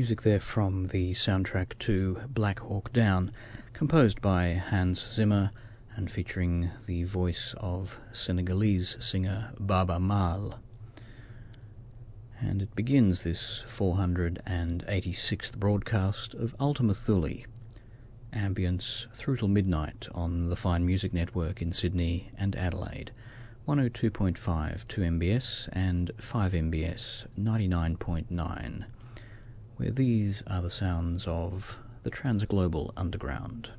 Music there from the soundtrack to Black Hawk Down, composed by Hans Zimmer and featuring the voice of Senegalese singer Baba Maal. And it begins this 486th broadcast of Ultima Thule, ambience through till midnight on the Fine Music Network in Sydney and Adelaide, 102.5 2MBS and 5MBS 99.9 where these are the sounds of the Transglobal Underground.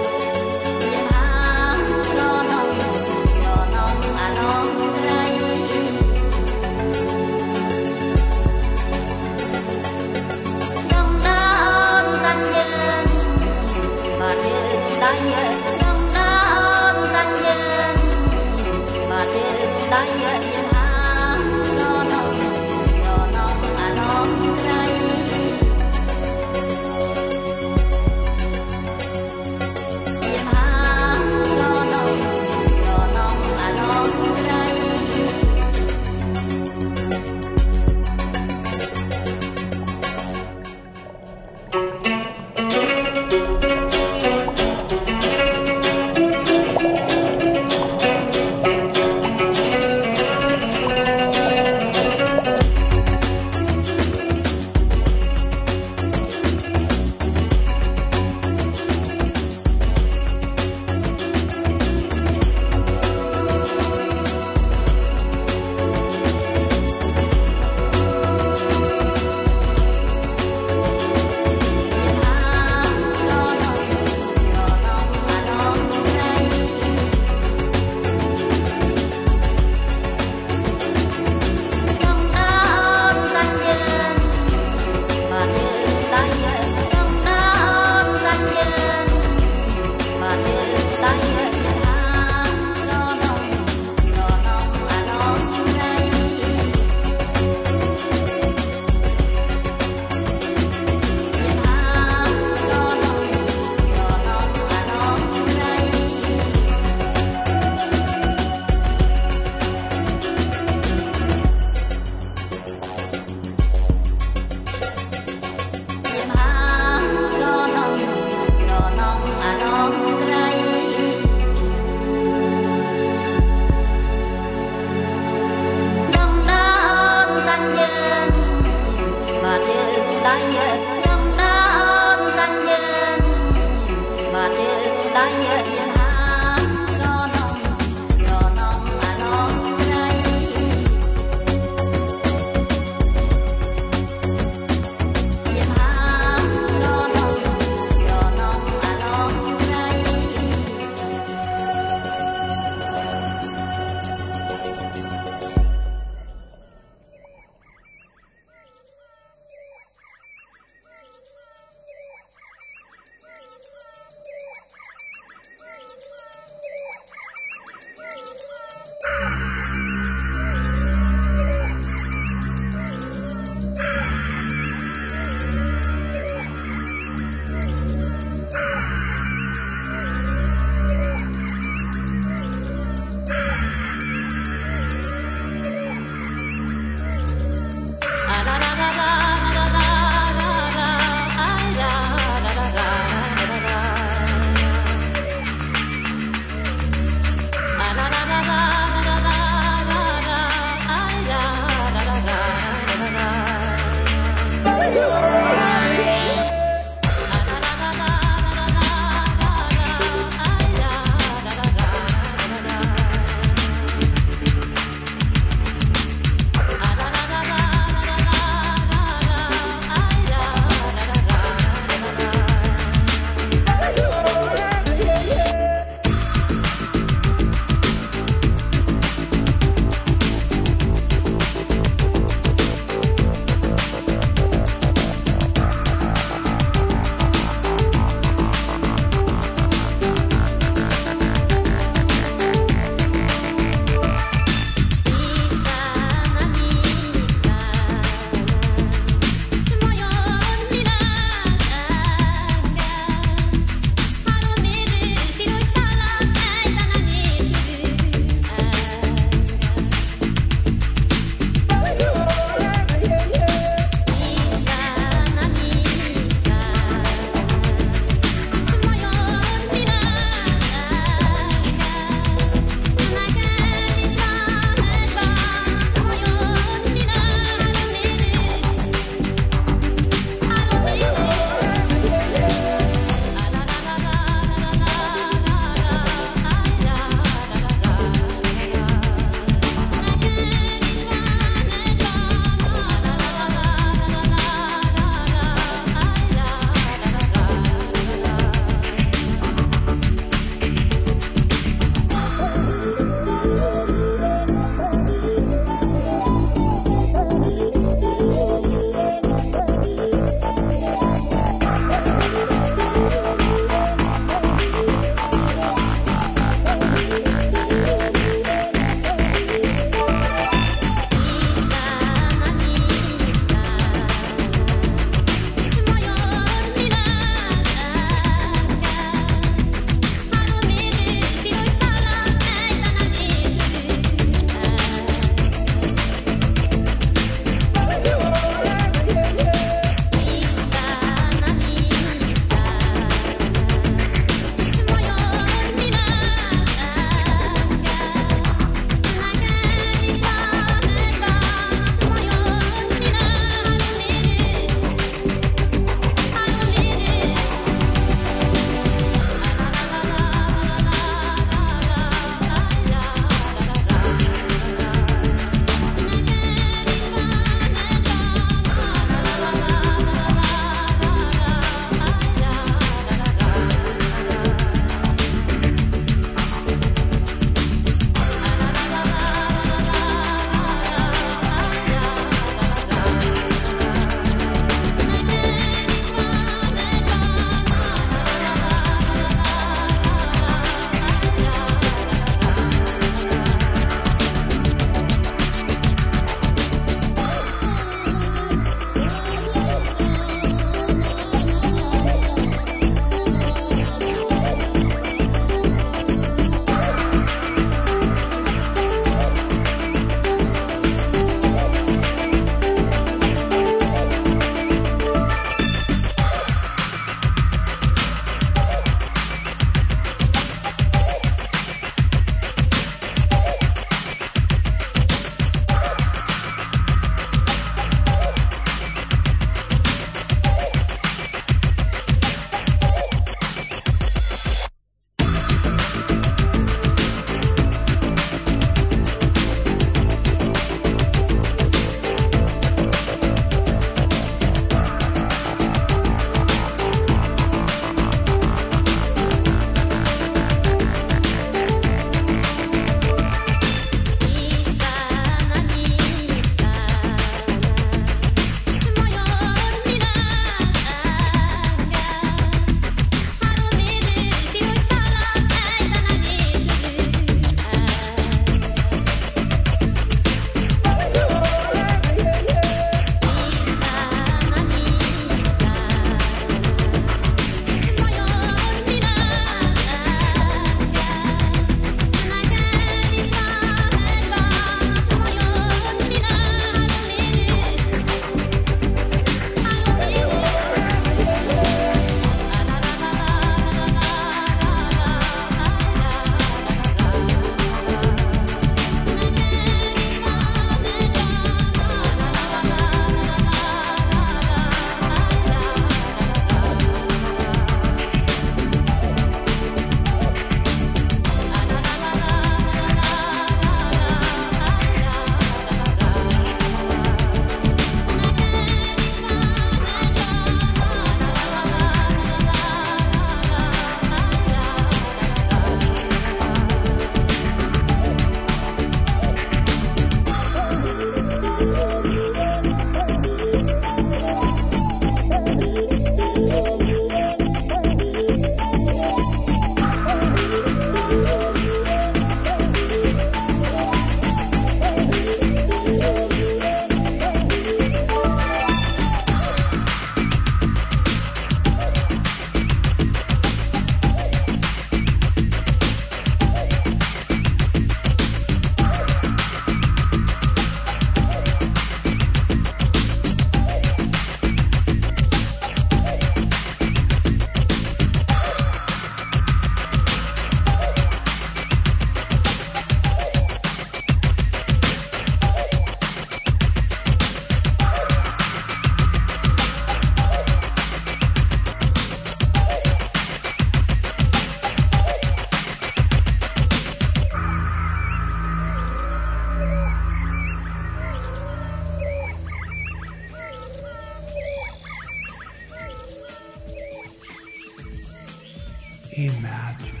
imagine.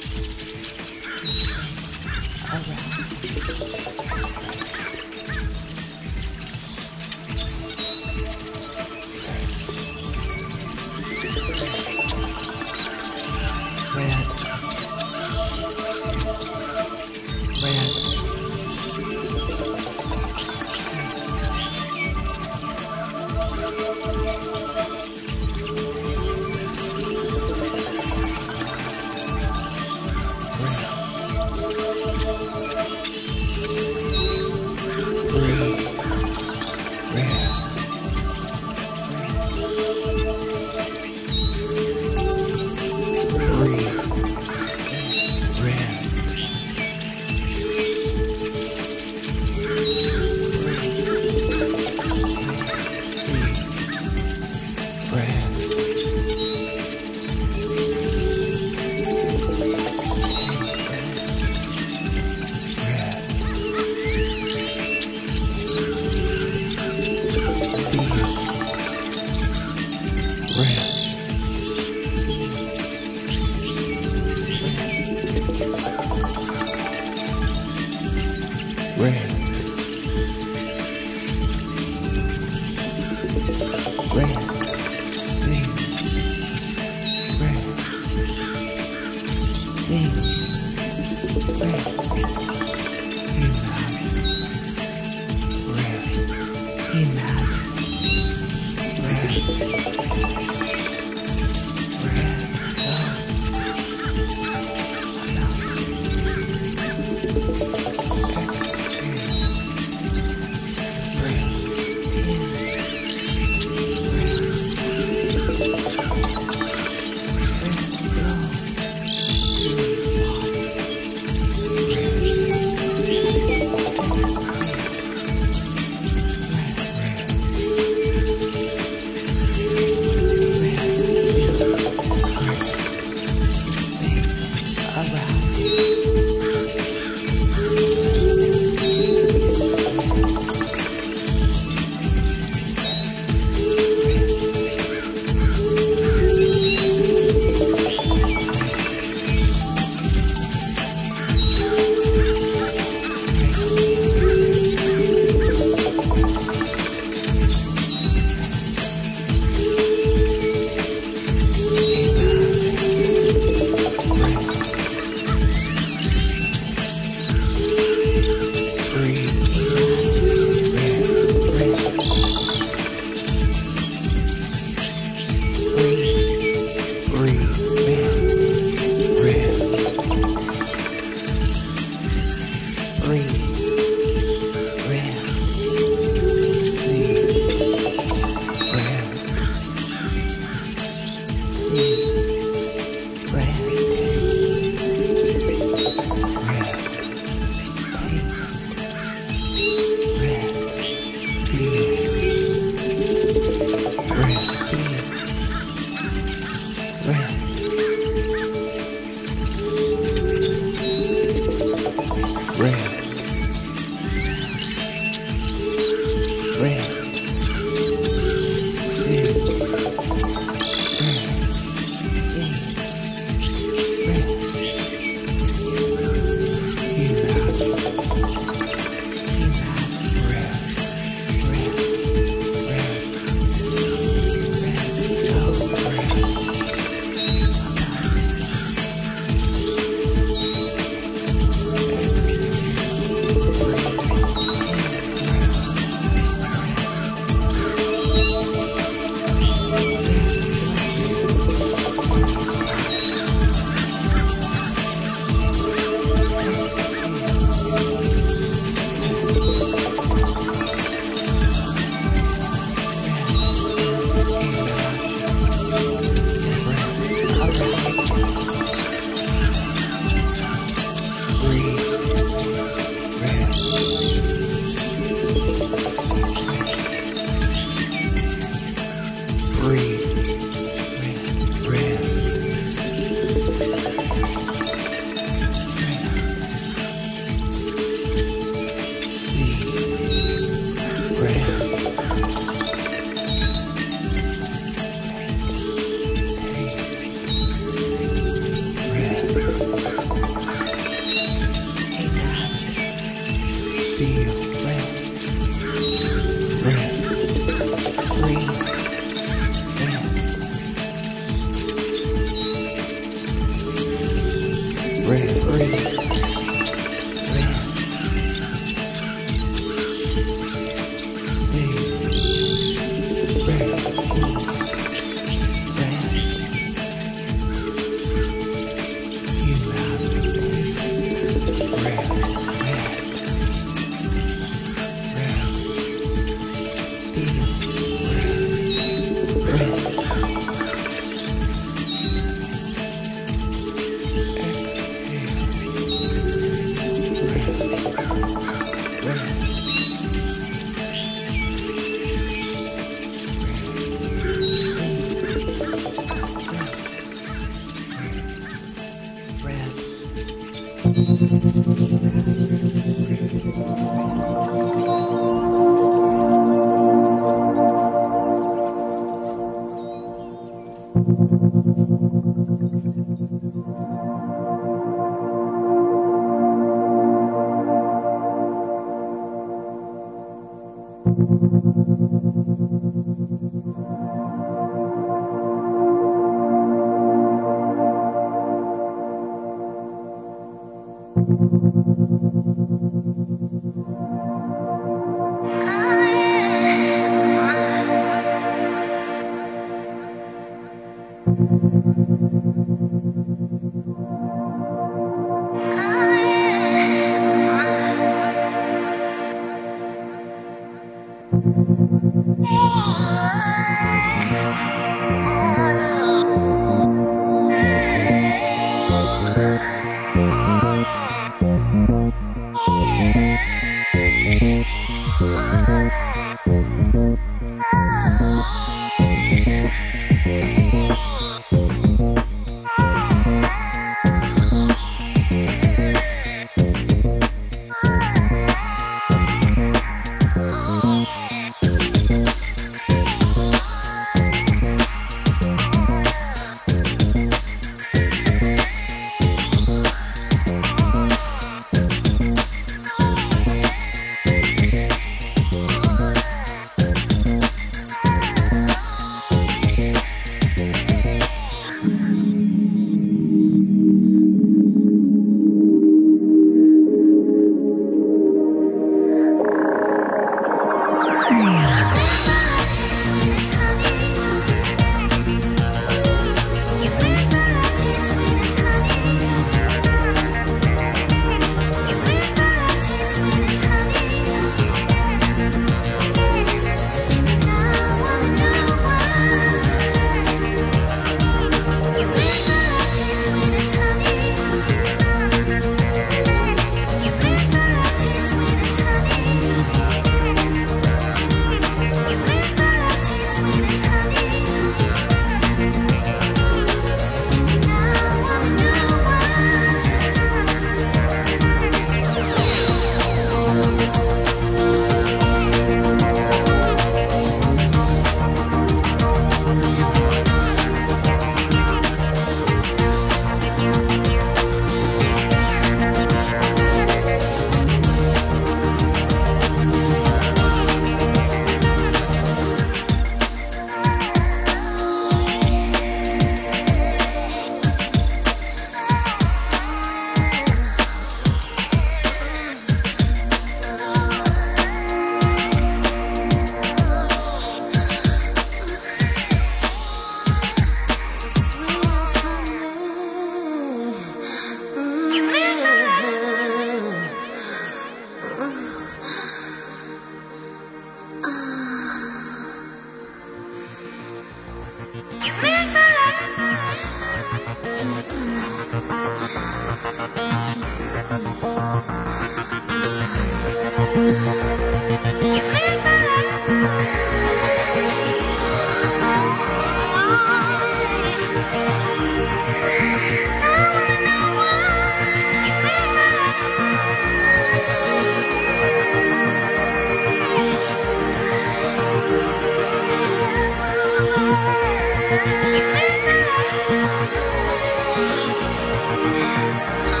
Bye.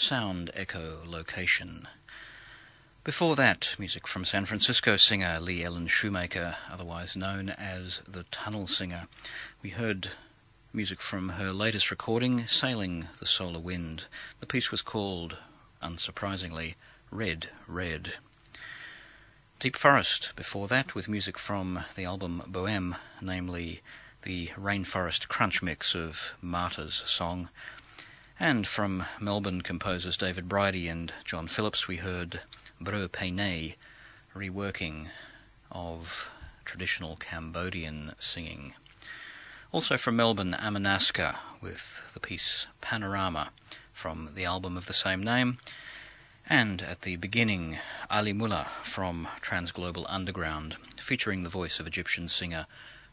Sound Echo Location. Before that, music from San Francisco singer Lee Ellen Shoemaker, otherwise known as the Tunnel Singer. We heard music from her latest recording, Sailing the Solar Wind. The piece was called, unsurprisingly, Red Red. Deep Forest before that, with music from the album Bohème, namely the Rainforest Crunch mix of Marta's song. And from Melbourne composers David Bridie and John Phillips, we heard Breu Peinei, reworking of traditional Cambodian singing. Also from Melbourne, Amanaska, with the piece Panorama from the album of the same name. And at the beginning, Ali Mullah from Transglobal Underground, featuring the voice of Egyptian singer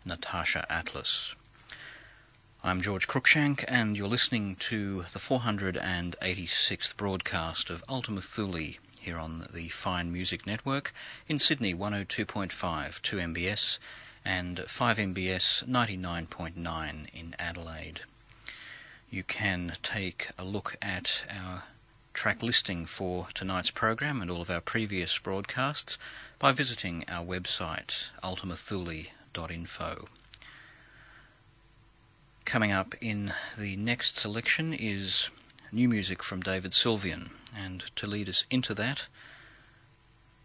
Natacha Atlas. I'm George Cruikshank, and you're listening to the 486th broadcast of Ultima Thule here on the Fine Music Network in Sydney 102.5 2MBS and 5MBS 99.9 in Adelaide. You can take a look at our track listing for tonight's program and all of our previous broadcasts by visiting our website ultimathule.com info. Coming up in the next selection is new music from David Sylvian, and to lead us into that,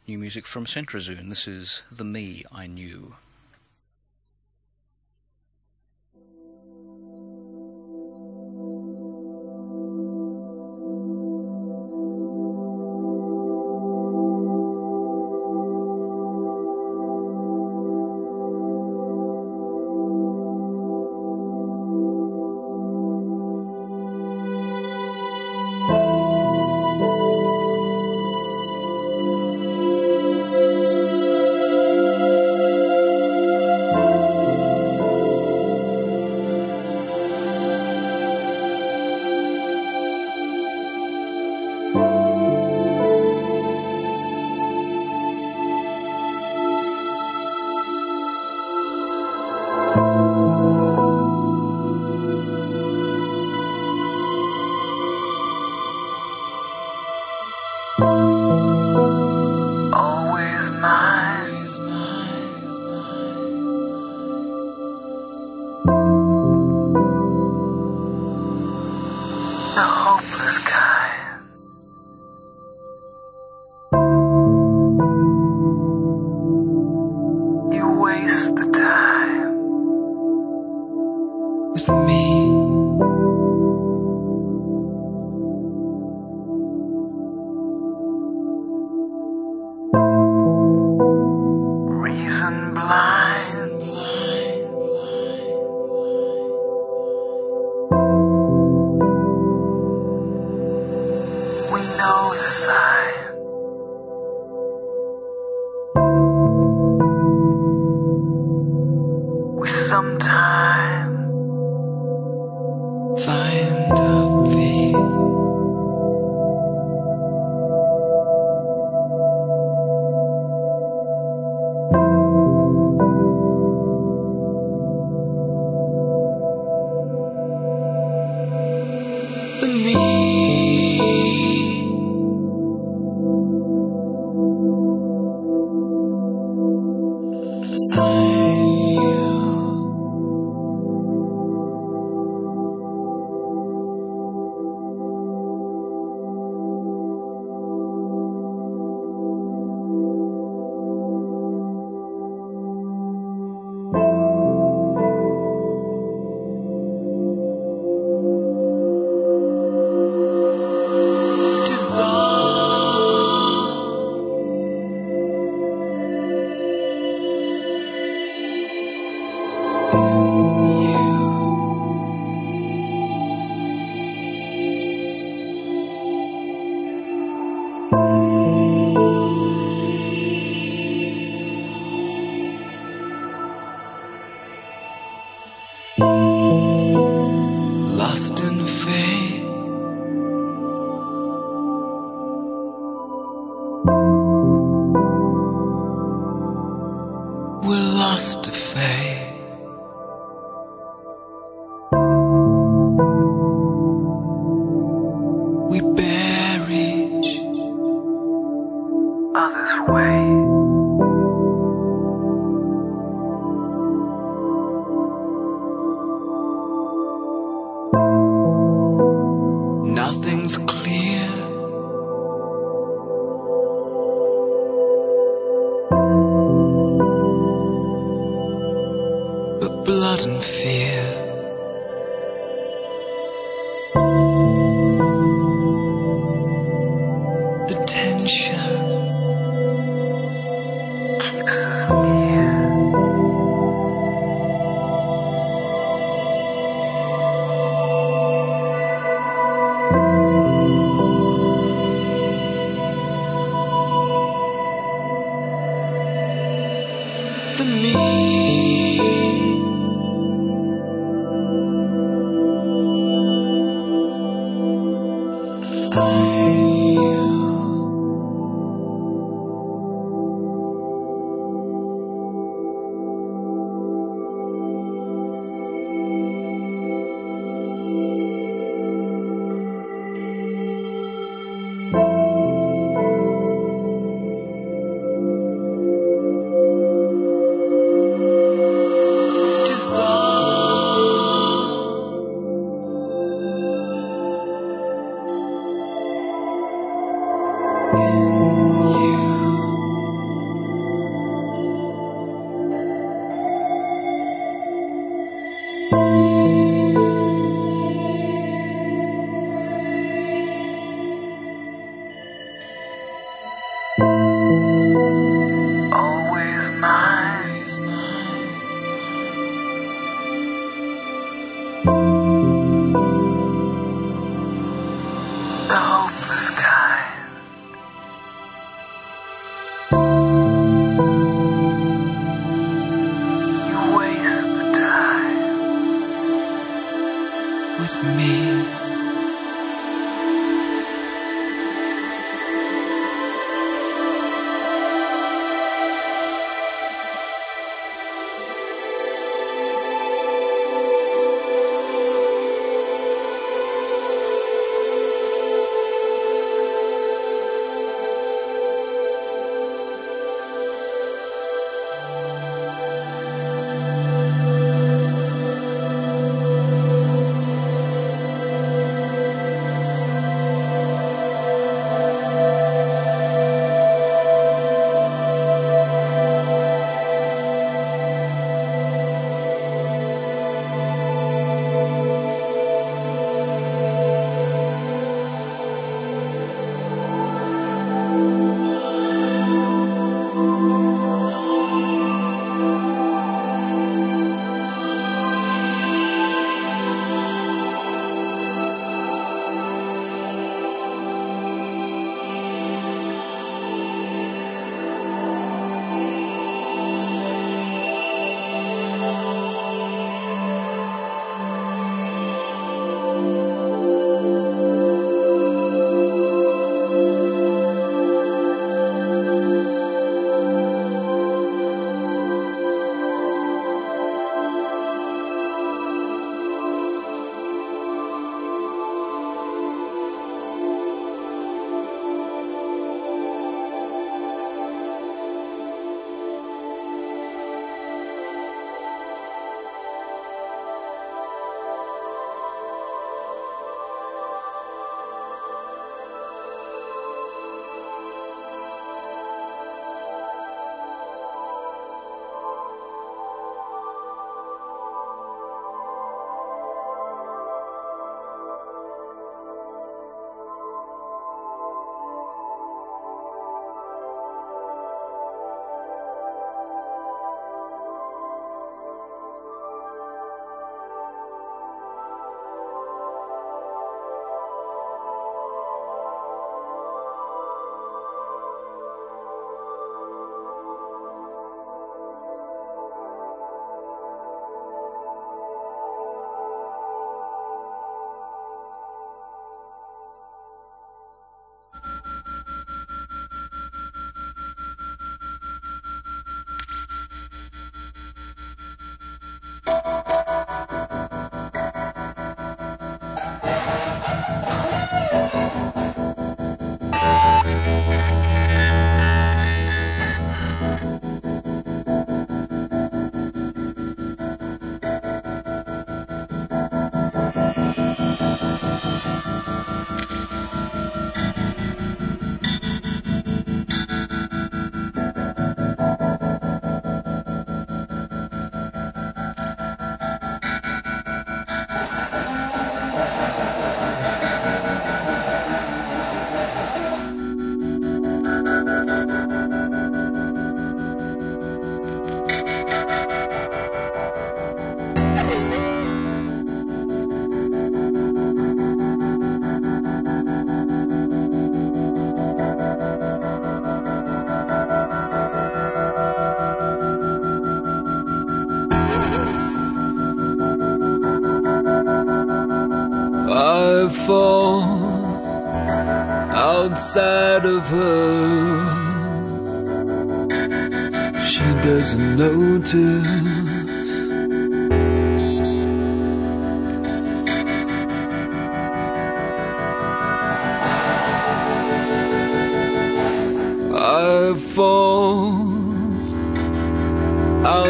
new music from Centrozoon. This is The Me I Knew. Sometime find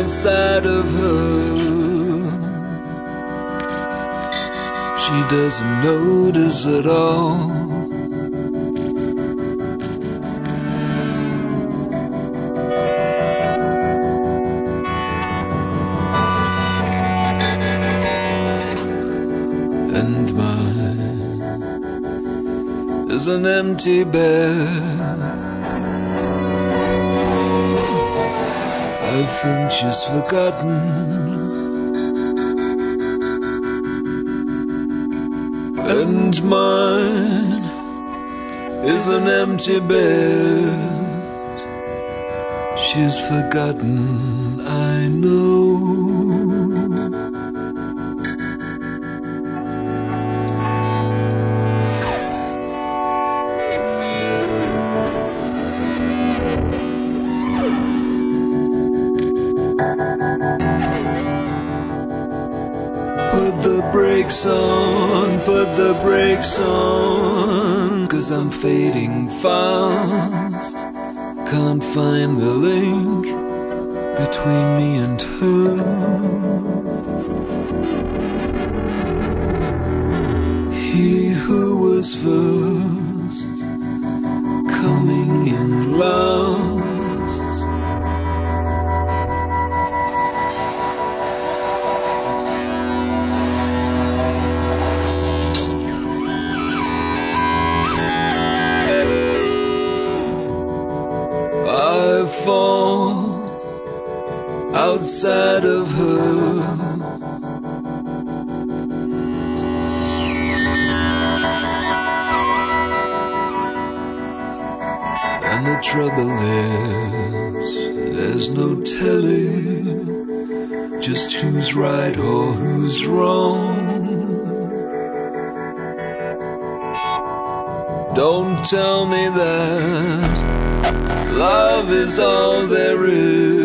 outside of her. She doesn't notice at all. And mine is an empty bed. I think she's forgotten. And mine is an empty bed. She's forgotten, I know. Brakes on, put the brakes on, cause I'm fading fast. Can't find the link between me and her. He who was first, trouble is, there's no telling just who's right or who's wrong. Don't tell me that love is all there is.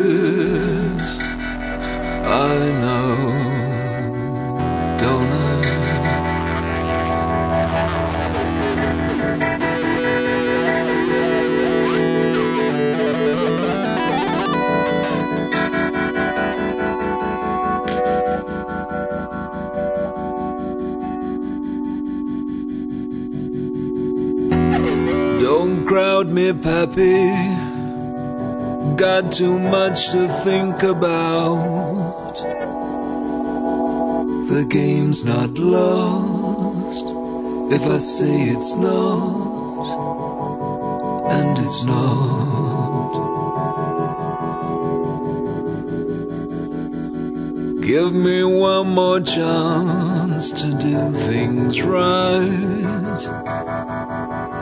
Me, Pappy. Got too much to think about. The game's not lost if I say it's not, and it's not. Give me one more chance to do things right.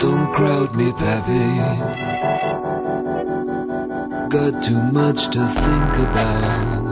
Don't crowd me, Pappy. Got too much to think about.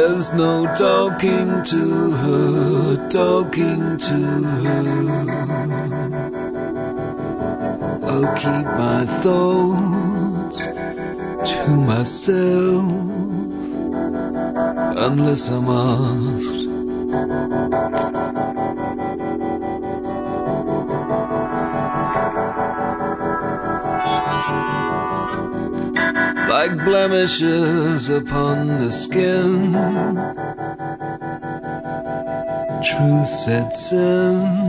There's no talking to her, talking to her. I'll keep my thoughts to myself unless I'm asked. Like blemishes upon the skin. Truth sets in.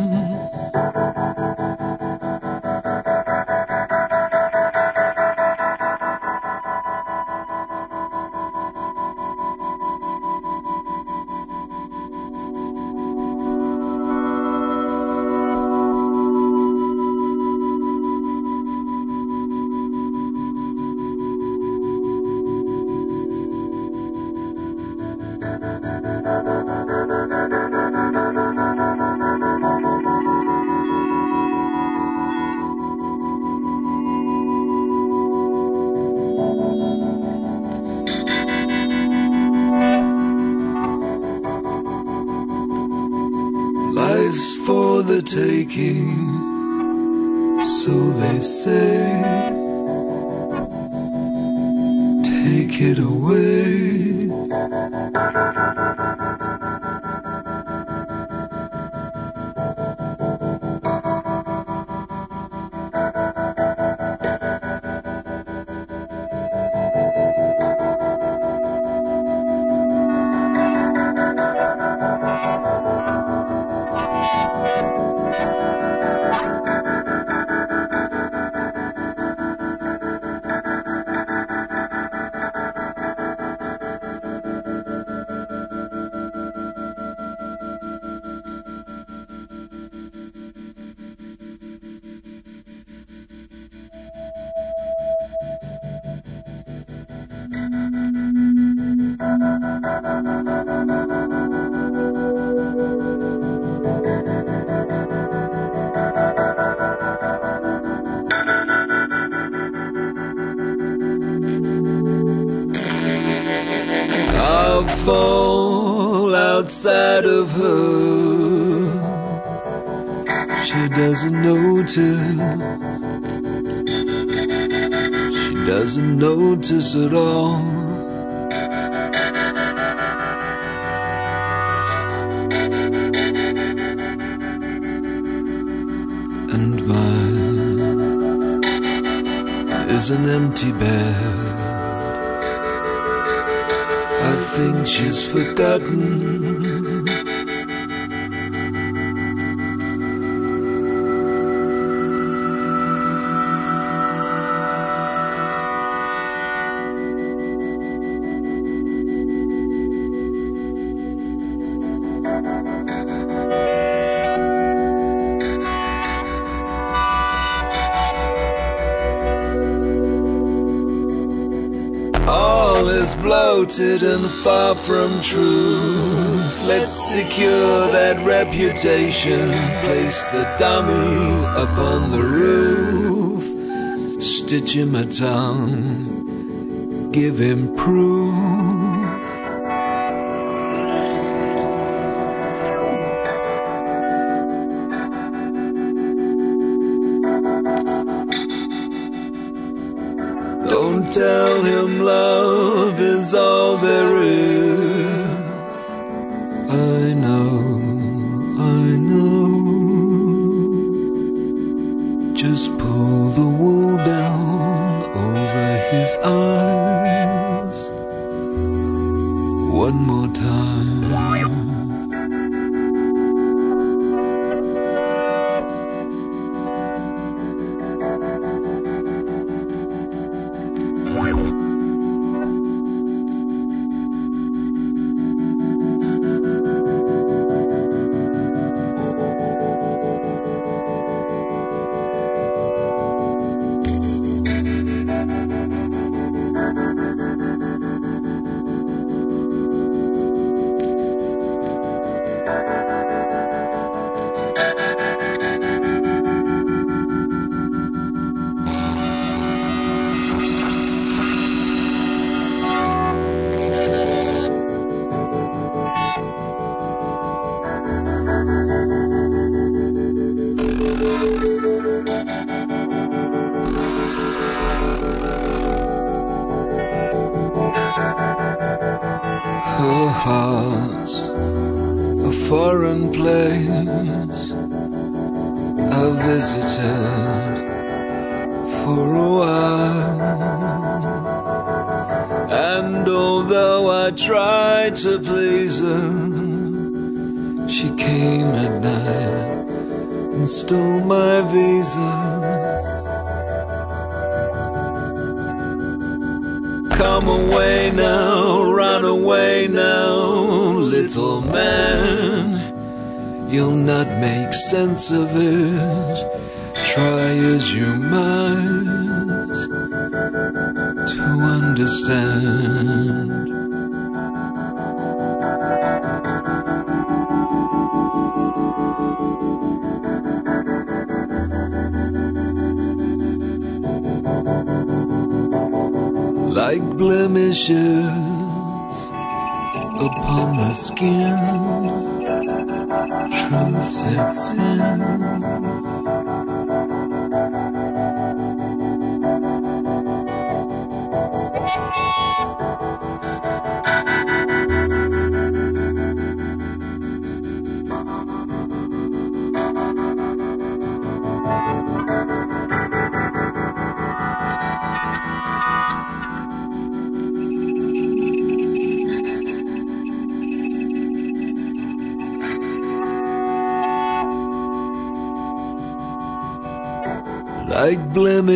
Notice at all. And mine is an empty bed. I think she's forgotten. And far from truth. Let's secure that reputation. Place the dummy upon the roof. Stitch him a tongue. Give him proof. Blemishes upon my skin, truth sets in.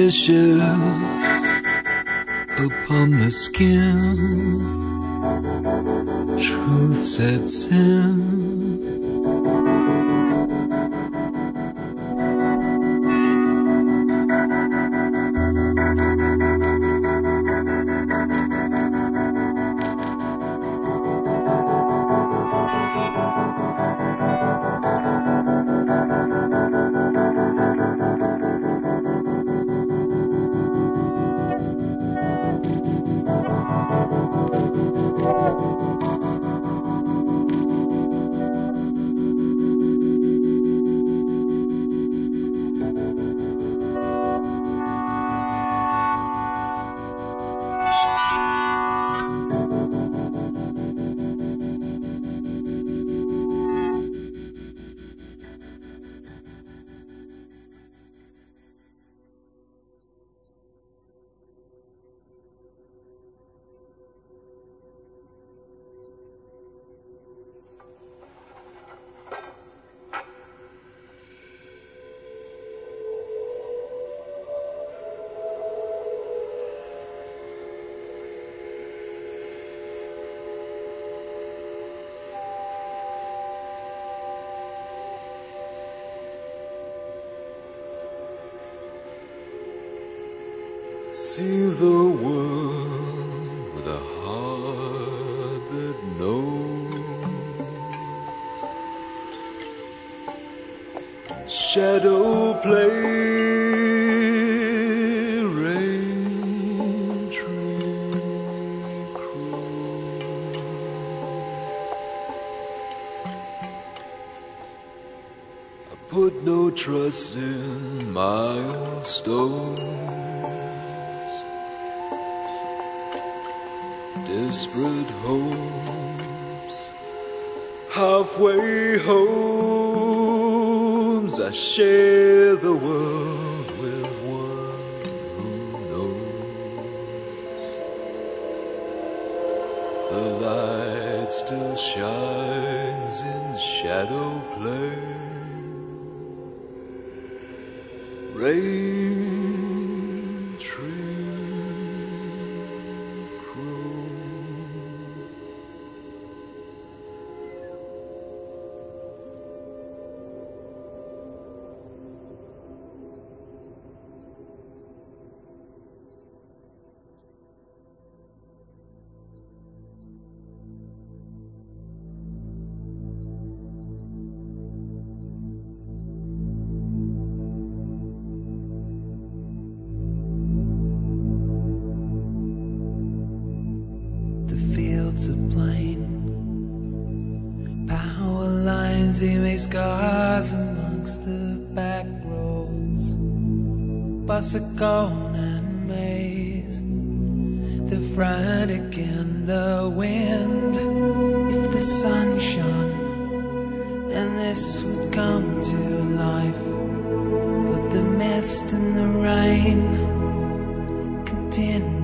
Blemishes upon the skin. Truth sets in. In milestones. desperate hopes, halfway homes. I share the world back roads. Gone and maze. They're frantic in the wind. If the sun shone, then this would come to life. But the mist and the rain family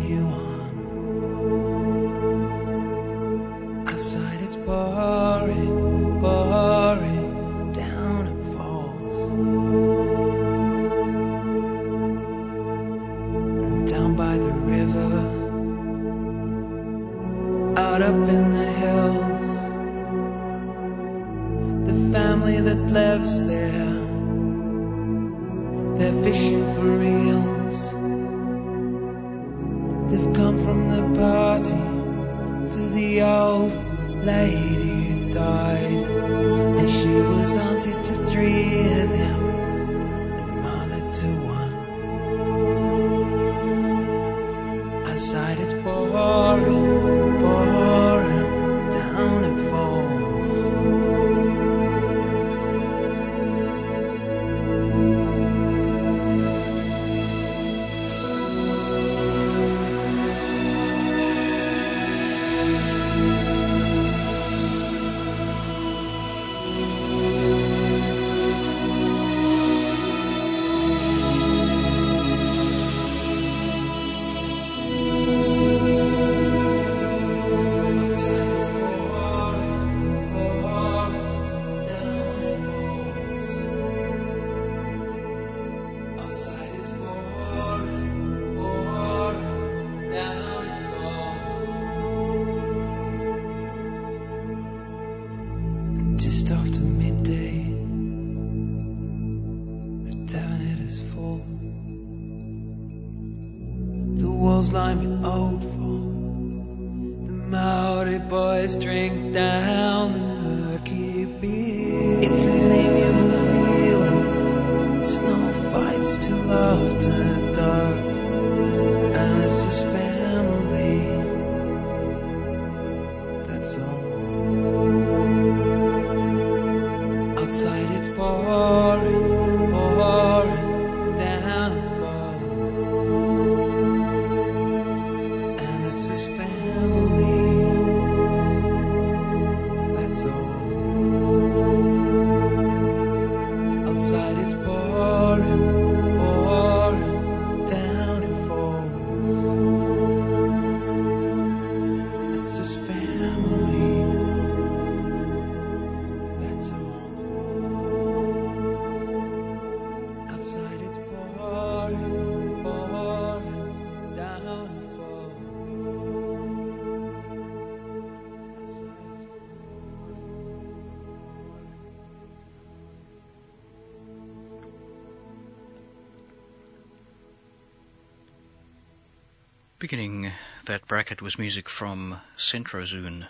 Beginning that bracket was music from Centrozoon.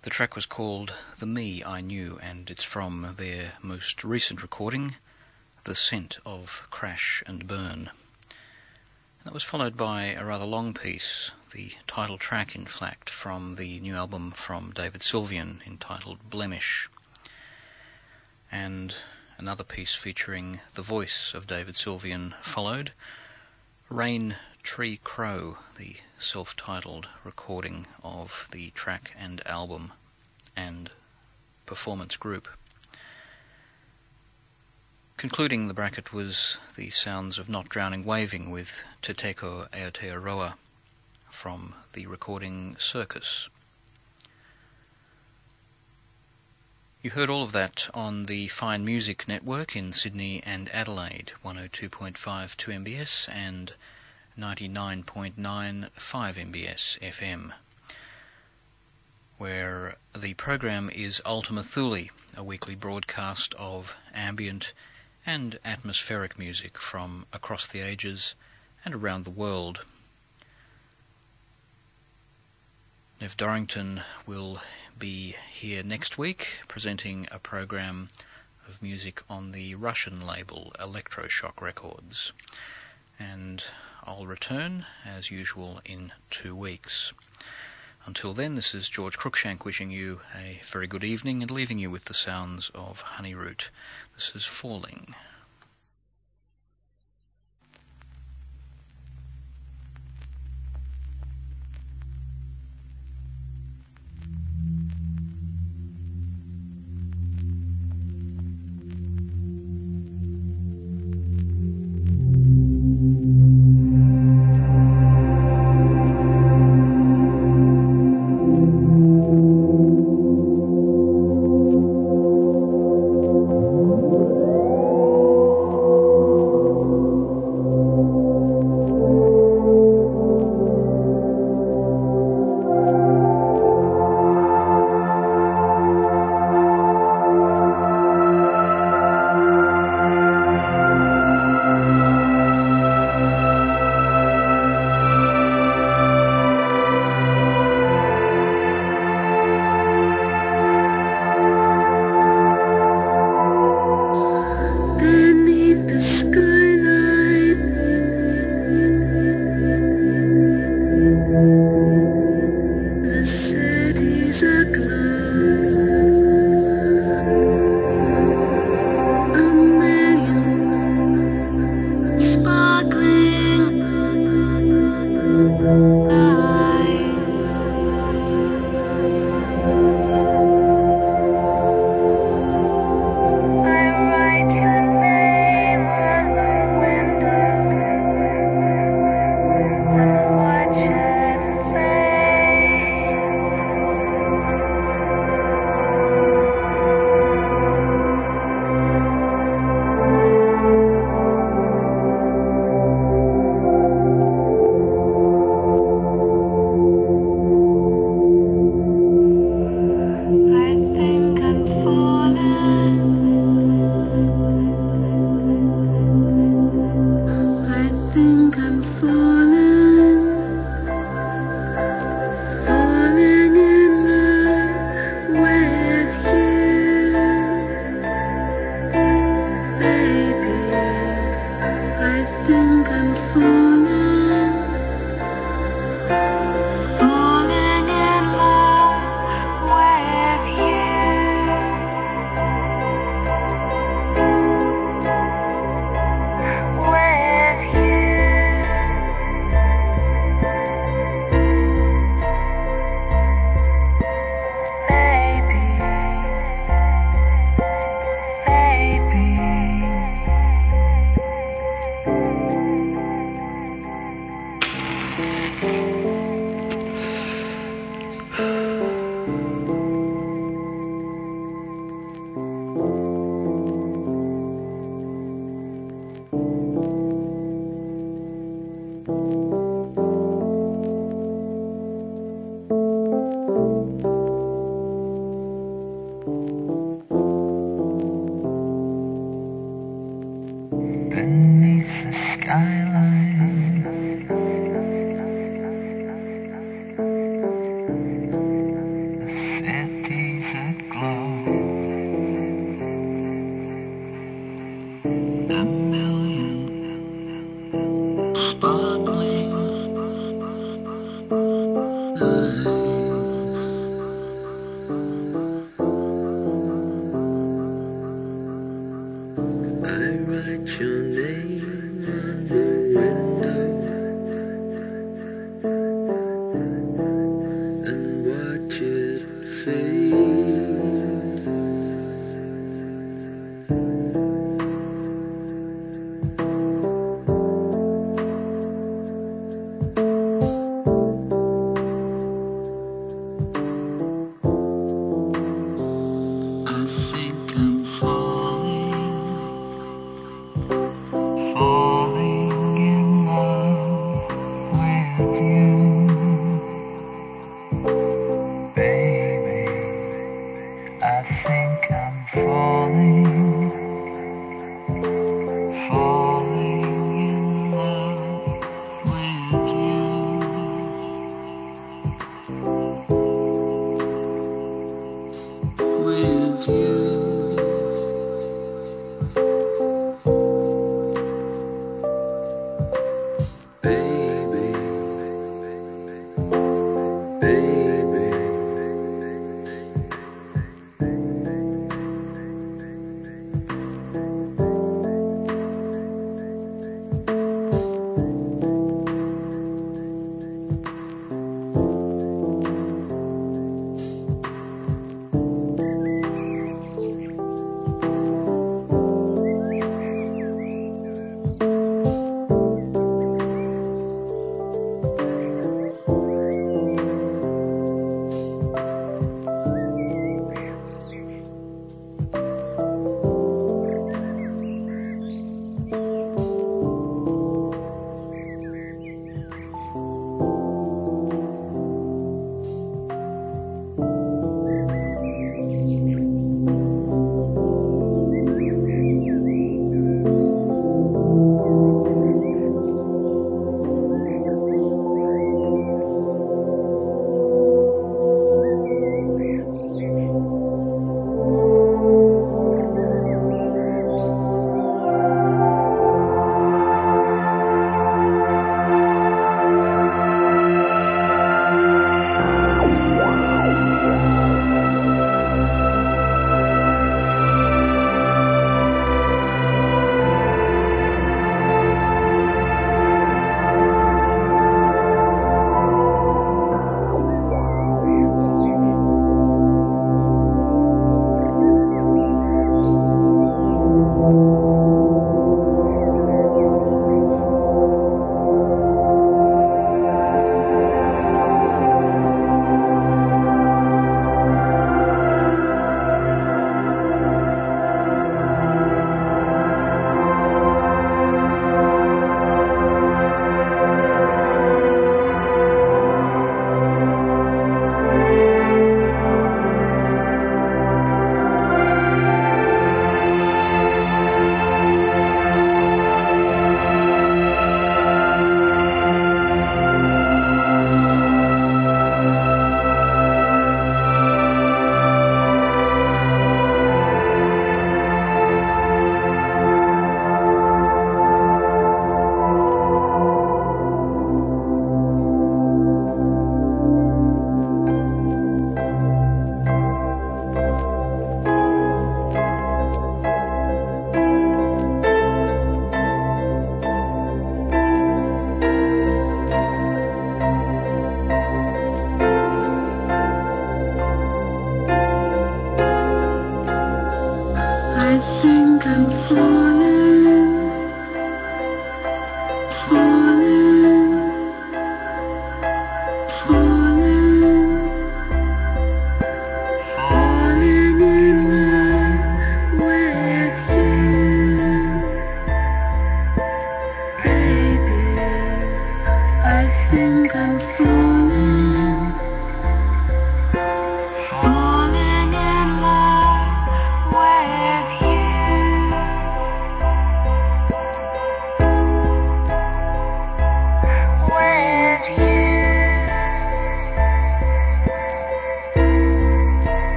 The track was called The Me I Knew, and it's from their most recent recording, The Scent of Crash and Burn. That was followed by a rather long piece, the title track, in fact, from the new album from David Sylvian entitled Blemish. And another piece featuring the voice of David Sylvian followed, Rain Tree Crow, the self titled recording of the track and album and performance group. Concluding the bracket was the sounds of Not Drowning Waving with Te Teko Aotearoa from the recording Circus. You heard all of that on the Fine Music Network in Sydney and Adelaide, 102.5 2MBS and 99.9 5MBS FM, where the program is Ultima Thule, a weekly broadcast of ambient and atmospheric music from across the ages and around the world. Nev Dorrington will be here next week presenting a program of music on the Russian label Electroshock Records. And I'll return, as usual, in two weeks. Until then, this is George Cruikshank wishing you a very good evening and leaving you with the sounds of Honeyroot. This is Falling.